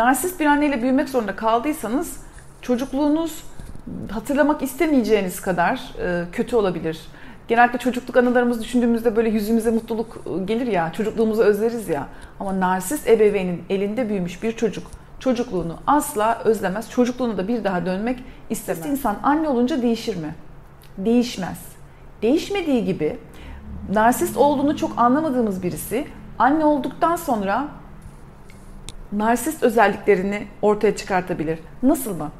narsist bir anneyle büyümek zorunda kaldıysanız çocukluğunuz hatırlamak istemeyeceğiniz kadar e, kötü olabilir. Genellikle çocukluk anılarımızı düşündüğümüzde böyle yüzümüze mutluluk e, gelir ya, çocukluğumuzu özleriz ya. Ama narsist ebeveynin elinde büyümüş bir çocuk çocukluğunu asla özlemez. Çocukluğunu da bir daha dönmek istemez. İnsan anne olunca değişir mi? Değişmez. Değişmediği gibi narsist olduğunu çok anlamadığımız birisi anne olduktan sonra narsist özelliklerini ortaya çıkartabilir. Nasıl mı?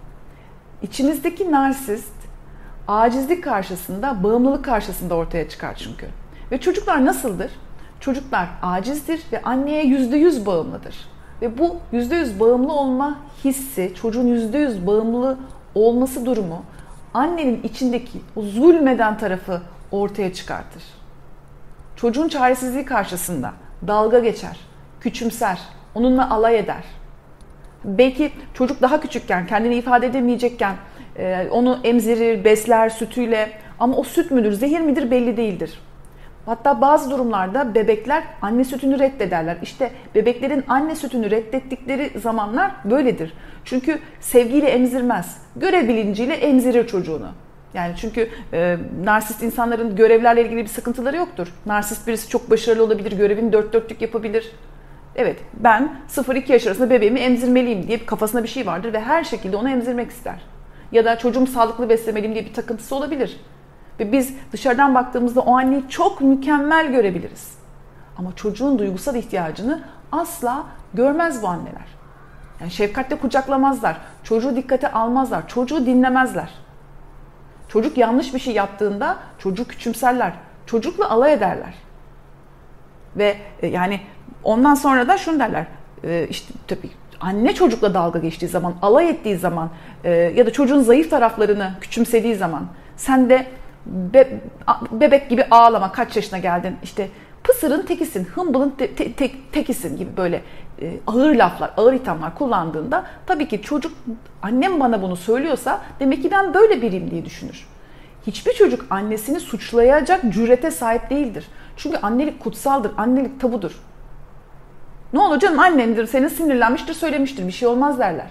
İçinizdeki narsist acizlik karşısında, bağımlılık karşısında ortaya çıkar çünkü. Ve çocuklar nasıldır? Çocuklar acizdir ve anneye yüzde yüz bağımlıdır. Ve bu yüzde yüz bağımlı olma hissi, çocuğun yüzde yüz bağımlı olması durumu annenin içindeki o zulmeden tarafı ortaya çıkartır. Çocuğun çaresizliği karşısında dalga geçer, küçümser, onunla alay eder. Belki çocuk daha küçükken, kendini ifade edemeyecekken e, onu emzirir, besler sütüyle ama o süt müdür, zehir midir belli değildir. Hatta bazı durumlarda bebekler anne sütünü reddederler. İşte bebeklerin anne sütünü reddettikleri zamanlar böyledir. Çünkü sevgiyle emzirmez. Görev bilinciyle emzirir çocuğunu. Yani çünkü e, narsist insanların görevlerle ilgili bir sıkıntıları yoktur. Narsist birisi çok başarılı olabilir, görevini dört dörtlük yapabilir. Evet ben 0-2 yaş arasında bebeğimi emzirmeliyim diye kafasında bir şey vardır ve her şekilde onu emzirmek ister. Ya da çocuğum sağlıklı beslemeliyim diye bir takıntısı olabilir. Ve biz dışarıdan baktığımızda o anneyi çok mükemmel görebiliriz. Ama çocuğun duygusal ihtiyacını asla görmez bu anneler. Yani şefkatle kucaklamazlar. Çocuğu dikkate almazlar. Çocuğu dinlemezler. Çocuk yanlış bir şey yaptığında çocuğu küçümserler. Çocukla alay ederler. Ve e, yani ondan sonra da şunu derler. E, işte tabii anne çocukla dalga geçtiği zaman, alay ettiği zaman e, ya da çocuğun zayıf taraflarını küçümsediği zaman sen de be, bebek gibi ağlama kaç yaşına geldin işte pısırın tekisin, hımbılın te, te, te, tekisin gibi böyle e, ağır laflar, ağır ithamlar kullandığında tabii ki çocuk annem bana bunu söylüyorsa demek ki ben böyle biriyim diye düşünür. Hiçbir çocuk annesini suçlayacak cürete sahip değildir. Çünkü annelik kutsaldır, annelik tabudur. Ne olur canım annendir, senin sinirlenmiştir, söylemiştir, bir şey olmaz derler.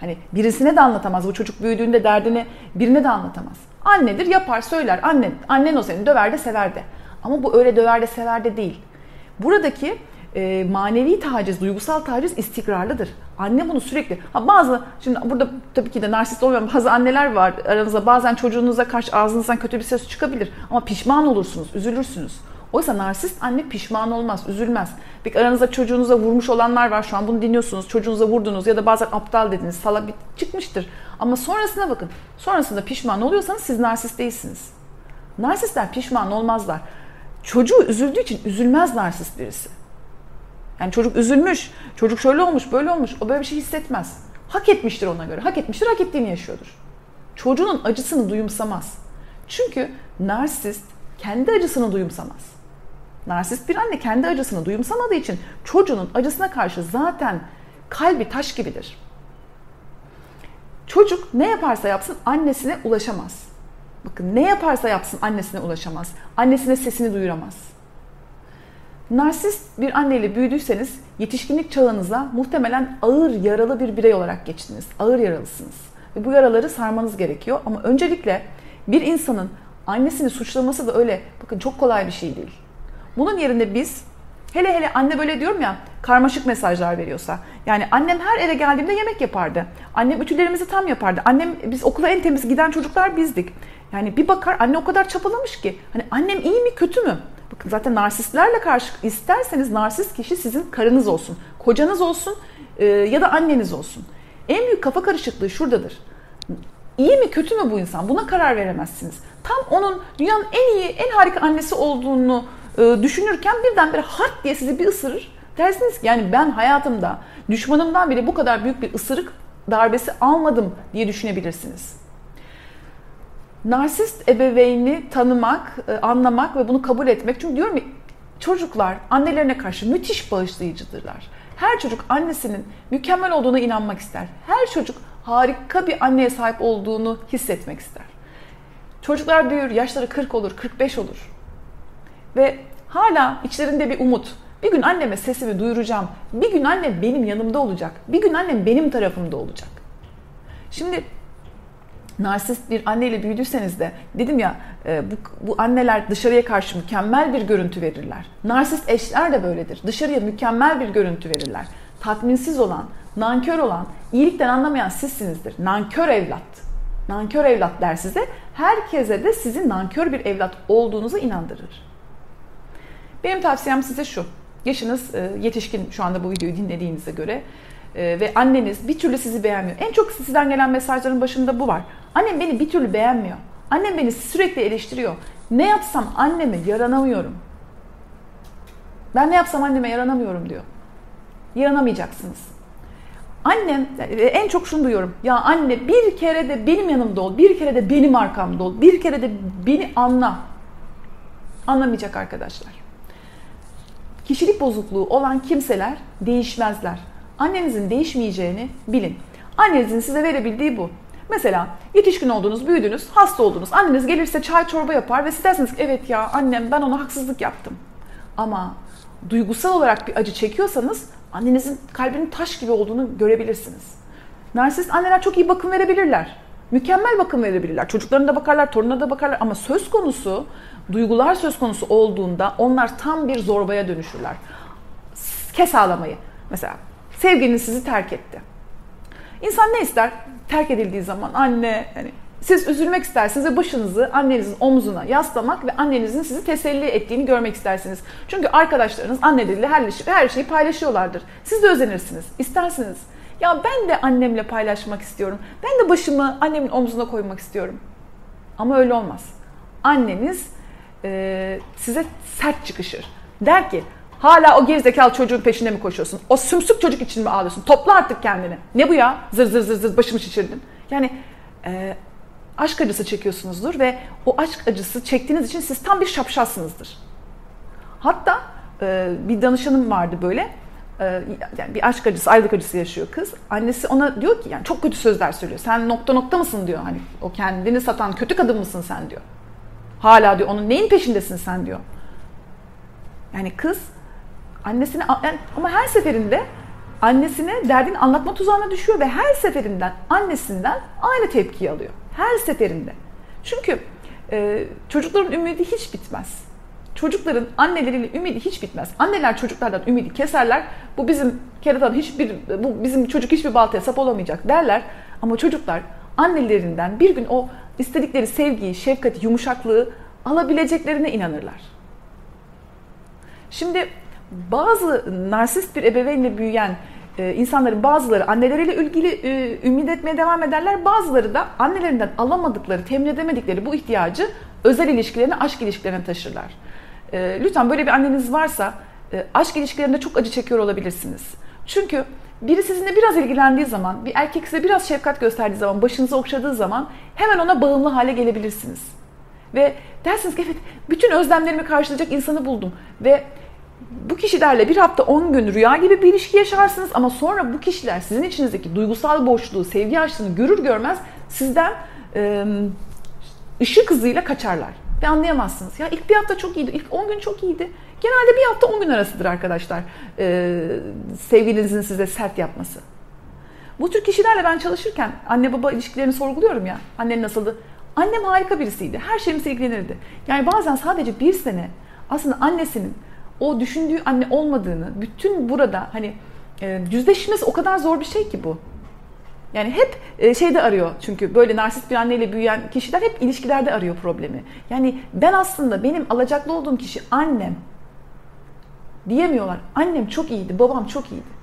Hani birisine de anlatamaz. Bu çocuk büyüdüğünde derdini birine de anlatamaz. Annedir yapar söyler. Annen, annen o seni döver de sever de. Ama bu öyle döver de sever de değil. Buradaki e, manevi taciz, duygusal taciz istikrarlıdır. Anne bunu sürekli, ha bazı, şimdi burada tabii ki de narsist olmayan bazı anneler var aranızda. Bazen çocuğunuza karşı ağzınızdan kötü bir ses çıkabilir. Ama pişman olursunuz, üzülürsünüz. Oysa narsist anne pişman olmaz, üzülmez. Peki aranızda çocuğunuza vurmuş olanlar var şu an bunu dinliyorsunuz. Çocuğunuza vurdunuz ya da bazen aptal dediniz, salak bir çıkmıştır. Ama sonrasına bakın. Sonrasında pişman oluyorsanız siz narsist değilsiniz. Narsistler pişman olmazlar. Çocuğu üzüldüğü için üzülmez narsist birisi. Yani çocuk üzülmüş, çocuk şöyle olmuş, böyle olmuş. O böyle bir şey hissetmez. Hak etmiştir ona göre. Hak etmiştir, hak ettiğini yaşıyordur. Çocuğunun acısını duyumsamaz. Çünkü narsist kendi acısını duyumsamaz. Narsist bir anne kendi acısını duyumsamadığı için çocuğunun acısına karşı zaten kalbi taş gibidir. Çocuk ne yaparsa yapsın annesine ulaşamaz. Bakın ne yaparsa yapsın annesine ulaşamaz. Annesine sesini duyuramaz. Narsist bir anneyle büyüdüyseniz yetişkinlik çağınıza muhtemelen ağır yaralı bir birey olarak geçtiniz. Ağır yaralısınız. Ve bu yaraları sarmanız gerekiyor. Ama öncelikle bir insanın annesini suçlaması da öyle bakın çok kolay bir şey değil. Bunun yerine biz hele hele anne böyle diyorum ya karmaşık mesajlar veriyorsa. Yani annem her eve geldiğimde yemek yapardı. Annem ütülerimizi tam yapardı. Annem biz okula en temiz giden çocuklar bizdik. Yani bir bakar anne o kadar çapalamış ki. Hani annem iyi mi kötü mü? Bakın zaten narsistlerle karşı isterseniz narsist kişi sizin karınız olsun, kocanız olsun e, ya da anneniz olsun. En büyük kafa karışıklığı şuradadır. İyi mi kötü mü bu insan? Buna karar veremezsiniz. Tam onun dünyanın en iyi, en harika annesi olduğunu e, düşünürken birdenbire hart diye sizi bir ısırır. Dersiniz ki yani ben hayatımda düşmanımdan bile bu kadar büyük bir ısırık darbesi almadım diye düşünebilirsiniz. Narsist ebeveyni tanımak, e, anlamak ve bunu kabul etmek. Çünkü diyorum ki çocuklar annelerine karşı müthiş bağışlayıcıdırlar. Her çocuk annesinin mükemmel olduğuna inanmak ister. Her çocuk harika bir anneye sahip olduğunu hissetmek ister. Çocuklar büyür, yaşları 40 olur, 45 olur. Ve hala içlerinde bir umut. Bir gün anneme sesimi duyuracağım. Bir gün annem benim yanımda olacak. Bir gün annem benim tarafımda olacak. Şimdi narsist bir anneyle büyüdüyseniz de dedim ya e, bu, bu anneler dışarıya karşı mükemmel bir görüntü verirler. Narsist eşler de böyledir. Dışarıya mükemmel bir görüntü verirler. Tatminsiz olan, nankör olan, iyilikten anlamayan sizsinizdir. Nankör evlat. Nankör evlat der size. Herkese de sizin nankör bir evlat olduğunuzu inandırır. Benim tavsiyem size şu. Yaşınız e, yetişkin şu anda bu videoyu dinlediğinize göre e, ve anneniz bir türlü sizi beğenmiyor. En çok sizden gelen mesajların başında bu var. Annem beni bir türlü beğenmiyor. Annem beni sürekli eleştiriyor. Ne yapsam anneme yaranamıyorum. Ben ne yapsam anneme yaranamıyorum diyor. Yaranamayacaksınız. Annem en çok şunu duyuyorum. Ya anne bir kere de benim yanımda ol. Bir kere de benim arkamda ol. Bir kere de beni anla. Anlamayacak arkadaşlar. Kişilik bozukluğu olan kimseler değişmezler. Annenizin değişmeyeceğini bilin. Annenizin size verebildiği bu. Mesela yetişkin oldunuz, büyüdünüz, hasta oldunuz. Anneniz gelirse çay çorba yapar ve siz dersiniz ki evet ya annem ben ona haksızlık yaptım. Ama duygusal olarak bir acı çekiyorsanız annenizin kalbinin taş gibi olduğunu görebilirsiniz. Narsist anneler çok iyi bakım verebilirler. Mükemmel bakım verebilirler. Çocuklarına da bakarlar, torununa da bakarlar ama söz konusu, duygular söz konusu olduğunda onlar tam bir zorbaya dönüşürler. Kes ağlamayı. Mesela sevgiliniz sizi terk etti. İnsan ne ister? Terk edildiği zaman anne, yani siz üzülmek istersiniz ve başınızı annenizin omzuna yaslamak ve annenizin sizi teselli ettiğini görmek istersiniz. Çünkü arkadaşlarınız anneleriyle her, her şeyi paylaşıyorlardır. Siz de özenirsiniz, istersiniz. Ya ben de annemle paylaşmak istiyorum. Ben de başımı annemin omzuna koymak istiyorum. Ama öyle olmaz. Anneniz e, size sert çıkışır. Der ki hala o gerizekalı çocuğun peşinde mi koşuyorsun? O sümsük çocuk için mi ağlıyorsun? Topla artık kendini. Ne bu ya? Zır zır zır zır başımı şişirdin. Yani e, aşk acısı çekiyorsunuzdur ve o aşk acısı çektiğiniz için siz tam bir şapşalsınızdır. Hatta e, bir danışanım vardı böyle. E, yani bir aşk acısı, ayrılık acısı yaşıyor kız. Annesi ona diyor ki yani çok kötü sözler söylüyor. Sen nokta nokta mısın diyor. Hani o kendini satan kötü kadın mısın sen diyor. Hala diyor onun neyin peşindesin sen diyor. Yani kız annesine yani, ama her seferinde annesine derdini anlatma tuzağına düşüyor ve her seferinden annesinden aynı tepkiyi alıyor. Her seferinde. Çünkü e, çocukların ümidi hiç bitmez. Çocukların anneleriyle ümidi hiç bitmez. Anneler çocuklardan ümidi keserler. Bu bizim keratan hiçbir bu bizim çocuk hiçbir baltaya sap olamayacak derler. Ama çocuklar annelerinden bir gün o istedikleri sevgiyi, şefkati, yumuşaklığı alabileceklerine inanırlar. Şimdi bazı narsist bir ebeveynle büyüyen e, insanların bazıları anneleriyle ilgili e, ümit etmeye devam ederler. Bazıları da annelerinden alamadıkları, temin edemedikleri bu ihtiyacı özel ilişkilerine, aşk ilişkilerine taşırlar. E, lütfen böyle bir anneniz varsa aşk ilişkilerinde çok acı çekiyor olabilirsiniz. Çünkü biri sizinle biraz ilgilendiği zaman, bir erkek size biraz şefkat gösterdiği zaman, başınızı okşadığı zaman hemen ona bağımlı hale gelebilirsiniz. Ve dersiniz ki evet bütün özlemlerimi karşılayacak insanı buldum. Ve bu kişilerle bir hafta 10 gün rüya gibi bir ilişki yaşarsınız ama sonra bu kişiler sizin içinizdeki duygusal boşluğu, sevgi açlığını görür görmez sizden e, ışık hızıyla kaçarlar. Ve anlayamazsınız. Ya ilk bir hafta çok iyiydi, ilk 10 gün çok iyiydi. Genelde bir hafta 10 gün arasıdır arkadaşlar e, sevgilinizin size sert yapması. Bu tür kişilerle ben çalışırken anne baba ilişkilerini sorguluyorum ya. Annen nasıldı? Annem harika birisiydi. Her şeyimse ilgilenirdi. Yani bazen sadece bir sene aslında annesinin o düşündüğü anne olmadığını, bütün burada hani e, yüzleşmesi o kadar zor bir şey ki bu. Yani hep e, şeyde arıyor çünkü böyle narsist bir anneyle büyüyen kişiler hep ilişkilerde arıyor problemi. Yani ben aslında benim alacaklı olduğum kişi annem diyemiyorlar. Annem çok iyiydi, babam çok iyiydi.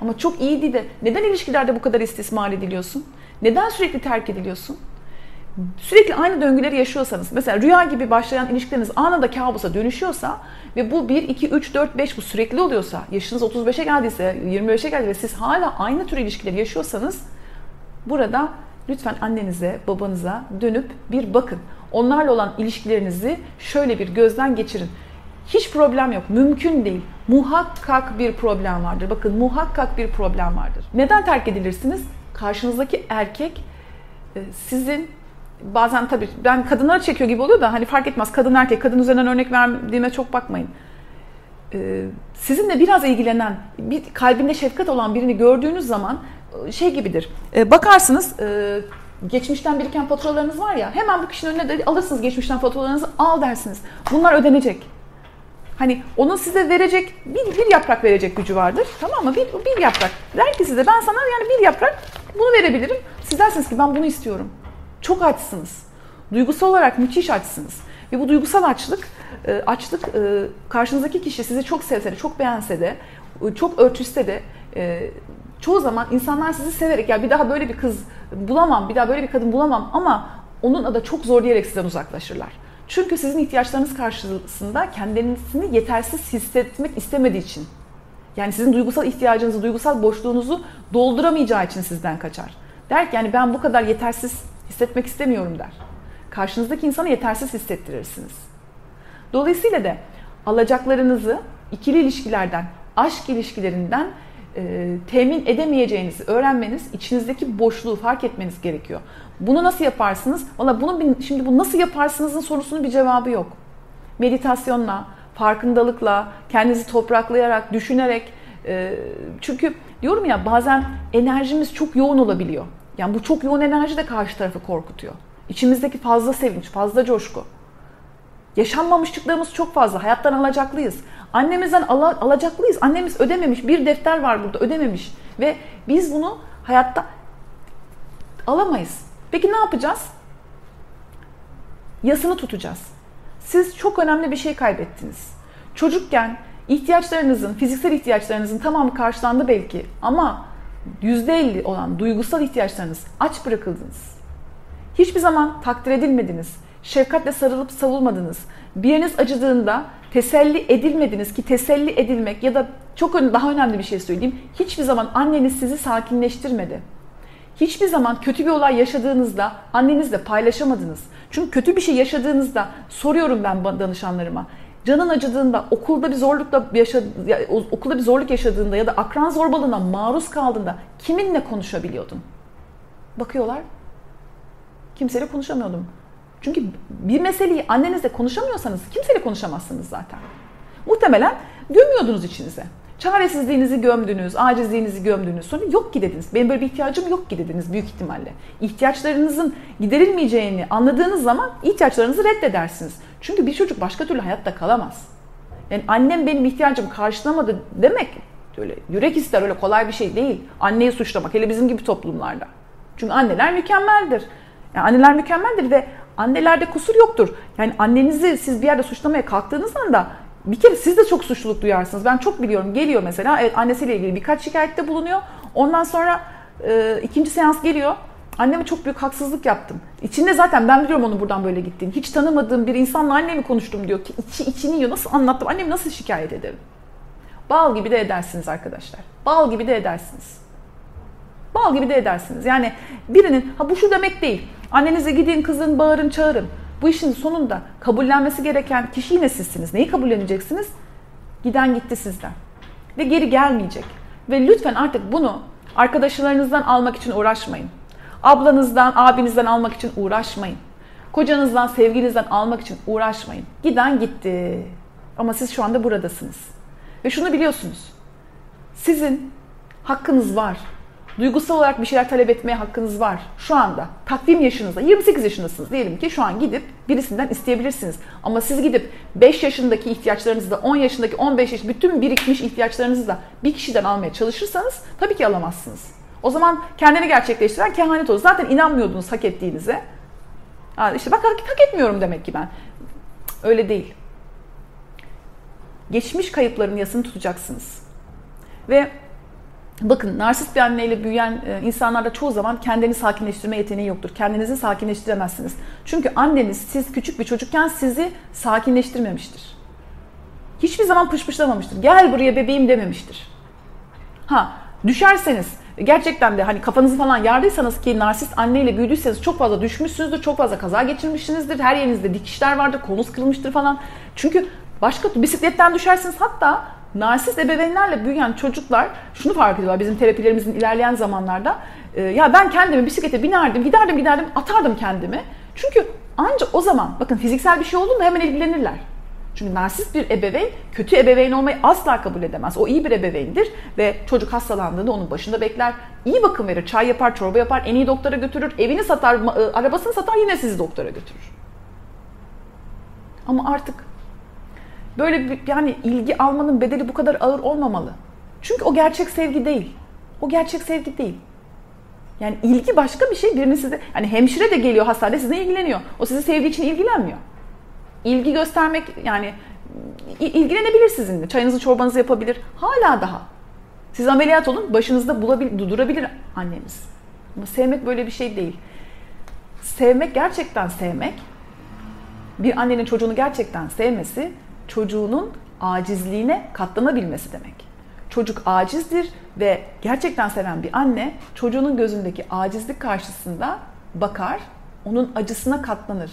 Ama çok iyiydi de neden ilişkilerde bu kadar istismar ediliyorsun? Neden sürekli terk ediliyorsun? sürekli aynı döngüleri yaşıyorsanız, mesela rüya gibi başlayan ilişkileriniz anında kabusa dönüşüyorsa ve bu 1, 2, 3, 4, 5 bu sürekli oluyorsa, yaşınız 35'e geldiyse, 25'e geldi ve siz hala aynı tür ilişkileri yaşıyorsanız burada lütfen annenize, babanıza dönüp bir bakın. Onlarla olan ilişkilerinizi şöyle bir gözden geçirin. Hiç problem yok. Mümkün değil. Muhakkak bir problem vardır. Bakın muhakkak bir problem vardır. Neden terk edilirsiniz? Karşınızdaki erkek e, sizin bazen tabii ben kadınları çekiyor gibi oluyor da hani fark etmez kadın erkek kadın üzerinden örnek verdiğime çok bakmayın. e, sizinle biraz ilgilenen, bir kalbinde şefkat olan birini gördüğünüz zaman şey gibidir. E, bakarsınız e, geçmişten biriken faturalarınız var ya hemen bu kişinin önüne de alırsınız geçmişten faturalarınızı al dersiniz. Bunlar ödenecek. Hani onun size verecek bir, bir yaprak verecek gücü vardır. Tamam mı? Bir, bir yaprak. Der ki size ben sana yani bir yaprak bunu verebilirim. Siz dersiniz ki ben bunu istiyorum. Çok açsınız. Duygusal olarak müthiş açsınız. Ve bu duygusal açlık, e, açlık e, karşınızdaki kişi sizi çok sevse de, çok beğense de, e, çok örtüşse de çoğu zaman insanlar sizi severek ya bir daha böyle bir kız bulamam, bir daha böyle bir kadın bulamam ama onun da çok zor diyerek sizden uzaklaşırlar. Çünkü sizin ihtiyaçlarınız karşısında kendisini yetersiz hissetmek istemediği için. Yani sizin duygusal ihtiyacınızı, duygusal boşluğunuzu dolduramayacağı için sizden kaçar. Der ki yani ben bu kadar yetersiz hissetmek istemiyorum der. Karşınızdaki insanı yetersiz hissettirirsiniz. Dolayısıyla da alacaklarınızı ikili ilişkilerden, aşk ilişkilerinden e, temin edemeyeceğinizi öğrenmeniz, içinizdeki boşluğu fark etmeniz gerekiyor. Bunu nasıl yaparsınız? Valla bunun bir, şimdi bu nasıl yaparsınızın sorusunun bir cevabı yok. Meditasyonla, farkındalıkla, kendinizi topraklayarak, düşünerek. E, çünkü diyorum ya bazen enerjimiz çok yoğun olabiliyor. Yani bu çok yoğun enerji de karşı tarafı korkutuyor. İçimizdeki fazla sevinç, fazla coşku. Yaşanmamışlıklarımız çok fazla. Hayattan alacaklıyız. Annemizden ala, alacaklıyız. Annemiz ödememiş. Bir defter var burada ödememiş. Ve biz bunu hayatta alamayız. Peki ne yapacağız? Yasını tutacağız. Siz çok önemli bir şey kaybettiniz. Çocukken ihtiyaçlarınızın, fiziksel ihtiyaçlarınızın tamamı karşılandı belki ama %50 olan duygusal ihtiyaçlarınız aç bırakıldınız. Hiçbir zaman takdir edilmediniz. Şefkatle sarılıp savulmadınız. Bir yeriniz acıdığında teselli edilmediniz ki teselli edilmek ya da çok daha önemli bir şey söyleyeyim. Hiçbir zaman anneniz sizi sakinleştirmedi. Hiçbir zaman kötü bir olay yaşadığınızda annenizle paylaşamadınız. Çünkü kötü bir şey yaşadığınızda soruyorum ben danışanlarıma. Canın acıdığında, okulda bir zorlukla yaşa, okulda bir zorluk yaşadığında ya da akran zorbalığına maruz kaldığında kiminle konuşabiliyordun? Bakıyorlar. Kimseyle konuşamıyordum. Çünkü bir meseleyi annenizle konuşamıyorsanız kimseyle konuşamazsınız zaten. Muhtemelen gömüyordunuz içinize. Çaresizliğinizi gömdünüz, acizliğinizi gömdünüz. Sonra yok ki dediniz. Benim böyle bir ihtiyacım yok ki dediniz büyük ihtimalle. İhtiyaçlarınızın giderilmeyeceğini anladığınız zaman ihtiyaçlarınızı reddedersiniz. Çünkü bir çocuk başka türlü hayatta kalamaz. Yani annem benim ihtiyacımı karşılamadı demek öyle yürek ister öyle kolay bir şey değil. Anneyi suçlamak hele bizim gibi toplumlarda. Çünkü anneler mükemmeldir. Yani anneler mükemmeldir ve annelerde kusur yoktur. Yani annenizi siz bir yerde suçlamaya kalktığınız anda bir kere siz de çok suçluluk duyarsınız. Ben çok biliyorum. Geliyor mesela evet annesiyle ilgili birkaç şikayette bulunuyor. Ondan sonra e, ikinci seans geliyor. Anneme çok büyük haksızlık yaptım. İçinde zaten ben biliyorum onun buradan böyle gittiğini. Hiç tanımadığım bir insanla annemi konuştum diyor ki içi içini yiyor. Nasıl anlattım? Annemi nasıl şikayet ederim? Bal gibi de edersiniz arkadaşlar. Bal gibi de edersiniz. Bal gibi de edersiniz. Yani birinin ha bu şu demek değil. Annenize gidin kızın bağırın çağırın. Bu işin sonunda kabullenmesi gereken kişi yine sizsiniz. Neyi kabulleneceksiniz? Giden gitti sizden. Ve geri gelmeyecek. Ve lütfen artık bunu arkadaşlarınızdan almak için uğraşmayın. Ablanızdan, abinizden almak için uğraşmayın. Kocanızdan, sevgilinizden almak için uğraşmayın. Giden gitti. Ama siz şu anda buradasınız. Ve şunu biliyorsunuz. Sizin hakkınız var. Duygusal olarak bir şeyler talep etmeye hakkınız var. Şu anda takvim yaşınızda 28 yaşındasınız diyelim ki şu an gidip birisinden isteyebilirsiniz. Ama siz gidip 5 yaşındaki ihtiyaçlarınızı da 10 yaşındaki 15 yaş bütün birikmiş ihtiyaçlarınızı da bir kişiden almaya çalışırsanız tabii ki alamazsınız. O zaman kendini gerçekleştiren kehanet olur. Zaten inanmıyordunuz hak ettiğinize. İşte bak hak etmiyorum demek ki ben. Öyle değil. Geçmiş kayıpların yasını tutacaksınız. Ve Bakın narsist bir anneyle büyüyen e, insanlarda çoğu zaman kendini sakinleştirme yeteneği yoktur. Kendinizi sakinleştiremezsiniz. Çünkü anneniz siz küçük bir çocukken sizi sakinleştirmemiştir. Hiçbir zaman pışpışlamamıştır. Gel buraya bebeğim dememiştir. Ha düşerseniz gerçekten de hani kafanızı falan yardıysanız ki narsist anneyle büyüdüyseniz çok fazla düşmüşsünüzdür, çok fazla kaza geçirmişsinizdir. Her yerinizde dikişler vardır, kolunuz kırılmıştır falan. Çünkü başka bisikletten düşersiniz hatta narsist ebeveynlerle büyüyen çocuklar şunu fark ediyorlar bizim terapilerimizin ilerleyen zamanlarda. E, ya ben kendimi bisiklete binerdim, giderdim giderdim, atardım kendimi. Çünkü ancak o zaman bakın fiziksel bir şey olduğunda hemen ilgilenirler. Çünkü narsist bir ebeveyn kötü ebeveyn olmayı asla kabul edemez. O iyi bir ebeveyndir ve çocuk hastalandığında onun başında bekler. İyi bakım verir, çay yapar, çorba yapar, en iyi doktora götürür, evini satar, ıı, arabasını satar yine sizi doktora götürür. Ama artık böyle bir yani ilgi almanın bedeli bu kadar ağır olmamalı. Çünkü o gerçek sevgi değil. O gerçek sevgi değil. Yani ilgi başka bir şey. Birini size hani hemşire de geliyor hastanede sizinle ilgileniyor. O sizi sevdiği için ilgilenmiyor. İlgi göstermek yani ilgilenebilir sizinle. Çayınızı çorbanızı yapabilir. Hala daha. Siz ameliyat olun başınızda bulabilir, durabilir anneniz. Ama sevmek böyle bir şey değil. Sevmek gerçekten sevmek. Bir annenin çocuğunu gerçekten sevmesi çocuğunun acizliğine katlanabilmesi demek. Çocuk acizdir ve gerçekten seven bir anne çocuğunun gözündeki acizlik karşısında bakar, onun acısına katlanır.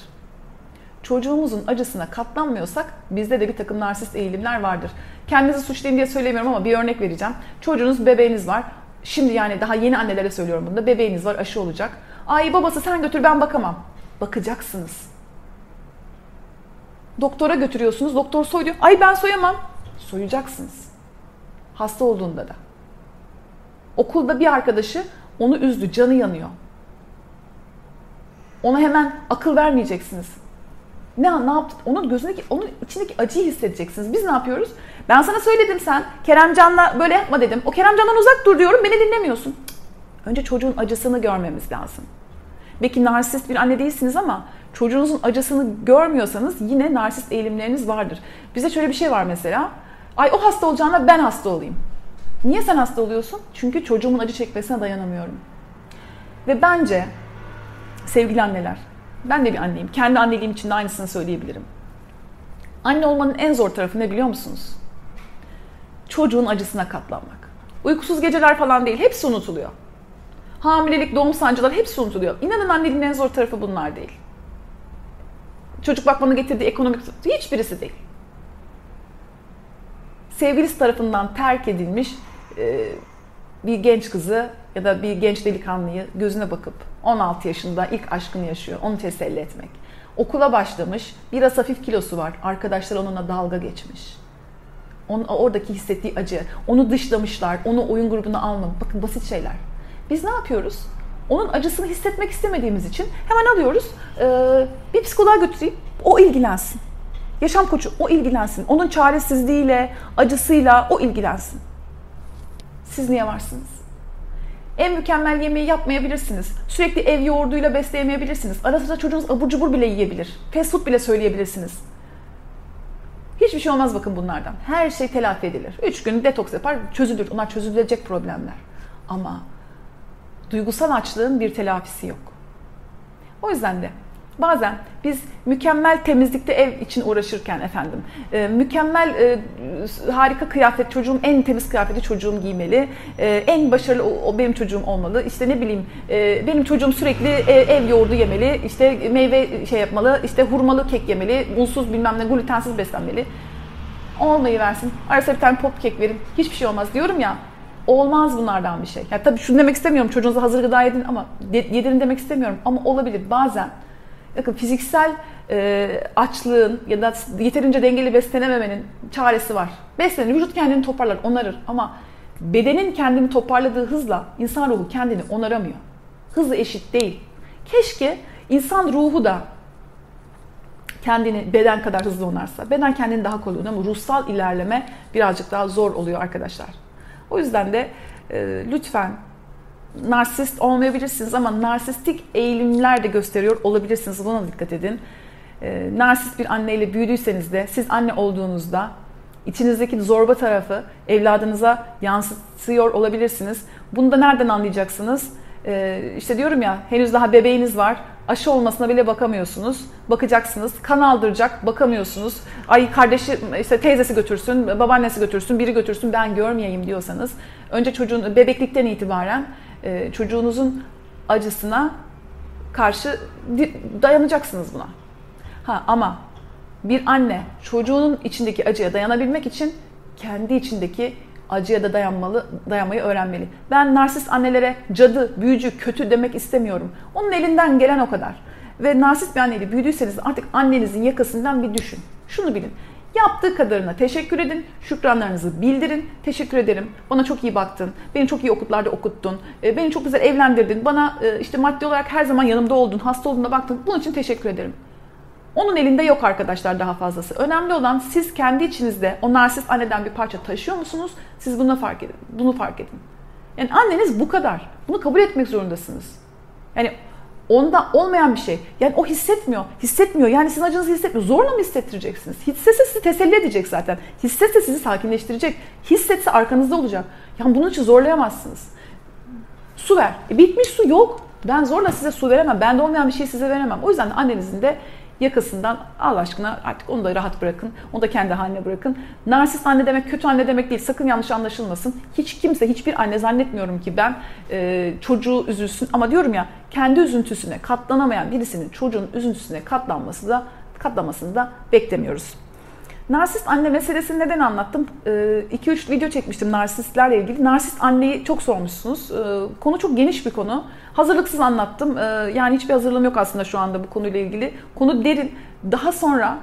Çocuğumuzun acısına katlanmıyorsak bizde de bir takım narsist eğilimler vardır. Kendinizi suçlayın diye söylemiyorum ama bir örnek vereceğim. Çocuğunuz, bebeğiniz var. Şimdi yani daha yeni annelere söylüyorum bunu da. Bebeğiniz var, aşı olacak. Ay babası sen götür ben bakamam. Bakacaksınız. Doktora götürüyorsunuz. Doktor soy diyor. Ay ben soyamam. Soyacaksınız. Hasta olduğunda da. Okulda bir arkadaşı onu üzdü. Canı yanıyor. Ona hemen akıl vermeyeceksiniz. Ne ne yaptı? Onun gözündeki, onun içindeki acıyı hissedeceksiniz. Biz ne yapıyoruz? Ben sana söyledim sen. Keremcan'la böyle yapma dedim. O Keremcan'dan uzak dur diyorum. Beni dinlemiyorsun. Önce çocuğun acısını görmemiz lazım. Belki narsist bir anne değilsiniz ama çocuğunuzun acısını görmüyorsanız yine narsist eğilimleriniz vardır. Bize şöyle bir şey var mesela. Ay o hasta olacağına ben hasta olayım. Niye sen hasta oluyorsun? Çünkü çocuğumun acı çekmesine dayanamıyorum. Ve bence sevgili anneler, ben de bir anneyim. Kendi anneliğim için de aynısını söyleyebilirim. Anne olmanın en zor tarafı ne biliyor musunuz? Çocuğun acısına katlanmak. Uykusuz geceler falan değil, hepsi unutuluyor. Hamilelik, doğum sancıları hepsi unutuluyor. İnanın anneliğin en zor tarafı bunlar değil. Çocuk bakmanın getirdiği ekonomik hiçbirisi değil. Sevgilisi tarafından terk edilmiş e, bir genç kızı ya da bir genç delikanlıyı gözüne bakıp 16 yaşında ilk aşkını yaşıyor. Onu teselli etmek. Okula başlamış. Biraz hafif kilosu var. Arkadaşlar onunla dalga geçmiş. Onun, oradaki hissettiği acı. Onu dışlamışlar. Onu oyun grubuna almamış. Bakın basit şeyler. Biz ne yapıyoruz? Onun acısını hissetmek istemediğimiz için hemen alıyoruz. E, bir psikoloğa götüreyim. O ilgilensin. Yaşam koçu o ilgilensin. Onun çaresizliğiyle, acısıyla o ilgilensin. Siz niye varsınız? En mükemmel yemeği yapmayabilirsiniz. Sürekli ev yoğurduyla besleyemeyebilirsiniz. Ara sıra çocuğunuz abur cubur bile yiyebilir. Fast food bile söyleyebilirsiniz. Hiçbir şey olmaz bakın bunlardan. Her şey telafi edilir. Üç gün detoks yapar, çözülür. Onlar çözülecek problemler. Ama duygusal açlığın bir telafisi yok. O yüzden de Bazen biz mükemmel temizlikte ev için uğraşırken efendim, e, mükemmel e, harika kıyafet, çocuğum en temiz kıyafeti çocuğum giymeli, e, en başarılı o, benim çocuğum olmalı, işte ne bileyim benim çocuğum sürekli ev, yoğurdu yemeli, işte meyve şey yapmalı, işte hurmalı kek yemeli, unsuz bilmem ne glutensiz beslenmeli. Olmayı versin. Arasında bir tane pop kek verin. Hiçbir şey olmaz diyorum ya. Olmaz bunlardan bir şey. Ya tabii şunu demek istemiyorum. Çocuğunuza hazır gıda yedin ama yedirin demek istemiyorum. Ama olabilir. Bazen Bakın fiziksel e, açlığın ya da yeterince dengeli beslenememenin çaresi var. Beslenir, vücut kendini toparlar, onarır ama bedenin kendini toparladığı hızla insan ruhu kendini onaramıyor. Hızı eşit değil. Keşke insan ruhu da kendini beden kadar hızlı onarsa. Beden kendini daha kolay ama ruhsal ilerleme birazcık daha zor oluyor arkadaşlar. O yüzden de e, lütfen narsist olmayabilirsiniz ama narsistik eğilimler de gösteriyor olabilirsiniz. Buna dikkat edin. E, narsist bir anneyle büyüdüyseniz de siz anne olduğunuzda içinizdeki zorba tarafı evladınıza yansıtıyor olabilirsiniz. Bunu da nereden anlayacaksınız? E, işte diyorum ya henüz daha bebeğiniz var. Aşı olmasına bile bakamıyorsunuz. Bakacaksınız. Kan aldıracak bakamıyorsunuz. Ay kardeşi işte teyzesi götürsün, babaannesi götürsün, biri götürsün ben görmeyeyim diyorsanız önce çocuğun bebeklikten itibaren e, çocuğunuzun acısına karşı dayanacaksınız buna. Ha ama bir anne çocuğunun içindeki acıya dayanabilmek için kendi içindeki acıya da dayanmalı, dayanmayı öğrenmeli. Ben narsist annelere cadı, büyücü, kötü demek istemiyorum. Onun elinden gelen o kadar. Ve narsist bir anneyle büyüdüyseniz artık annenizin yakasından bir düşün. Şunu bilin. Yaptığı kadarına teşekkür edin, şükranlarınızı bildirin. Teşekkür ederim, bana çok iyi baktın, beni çok iyi okullarda okuttun, e, beni çok güzel evlendirdin, bana e, işte maddi olarak her zaman yanımda oldun, hasta olduğunda baktın. Bunun için teşekkür ederim. Onun elinde yok arkadaşlar daha fazlası. Önemli olan siz kendi içinizde o narsist anneden bir parça taşıyor musunuz? Siz bunu fark edin. Bunu fark edin. Yani anneniz bu kadar. Bunu kabul etmek zorundasınız. Yani onda olmayan bir şey. Yani o hissetmiyor. Hissetmiyor. Yani sizin acınızı hissetmiyor. Zorla mı hissettireceksiniz? Hissetse sizi teselli edecek zaten. Hissetse sizi sakinleştirecek. Hissetse arkanızda olacak. Yani bunun için zorlayamazsınız. Su ver. E bitmiş su yok. Ben zorla size su veremem. Bende olmayan bir şey size veremem. O yüzden de annenizin de yakasından Allah aşkına artık onu da rahat bırakın. Onu da kendi haline bırakın. Narsist anne demek kötü anne demek değil. Sakın yanlış anlaşılmasın. Hiç kimse, hiçbir anne zannetmiyorum ki ben e, çocuğu üzülsün. Ama diyorum ya kendi üzüntüsüne katlanamayan birisinin çocuğun üzüntüsüne katlanması da katlamasını da beklemiyoruz. Narsist anne meselesini neden anlattım? 2-3 video çekmiştim narsistlerle ilgili. Narsist anneyi çok sormuşsunuz. Konu çok geniş bir konu. Hazırlıksız anlattım. Yani hiçbir hazırlığım yok aslında şu anda bu konuyla ilgili. Konu derin. Daha sonra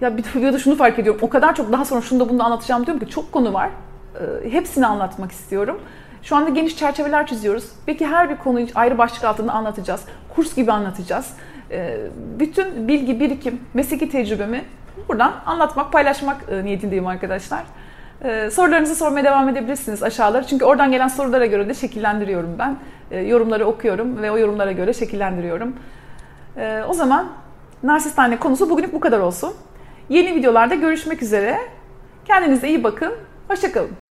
ya bir videoda şunu fark ediyorum. O kadar çok daha sonra şunu da bunu da anlatacağım diyorum ki çok konu var. Hepsini anlatmak istiyorum. Şu anda geniş çerçeveler çiziyoruz. Peki her bir konuyu ayrı başlık altında anlatacağız. Kurs gibi anlatacağız. Bütün bilgi, birikim, mesleki tecrübemi buradan anlatmak, paylaşmak e, niyetindeyim arkadaşlar. E, sorularınızı sormaya devam edebilirsiniz aşağılara. Çünkü oradan gelen sorulara göre de şekillendiriyorum ben. E, yorumları okuyorum ve o yorumlara göre şekillendiriyorum. O zaman narsist anne konusu bugünlük bu kadar olsun. Yeni videolarda görüşmek üzere. Kendinize iyi bakın. Hoşçakalın.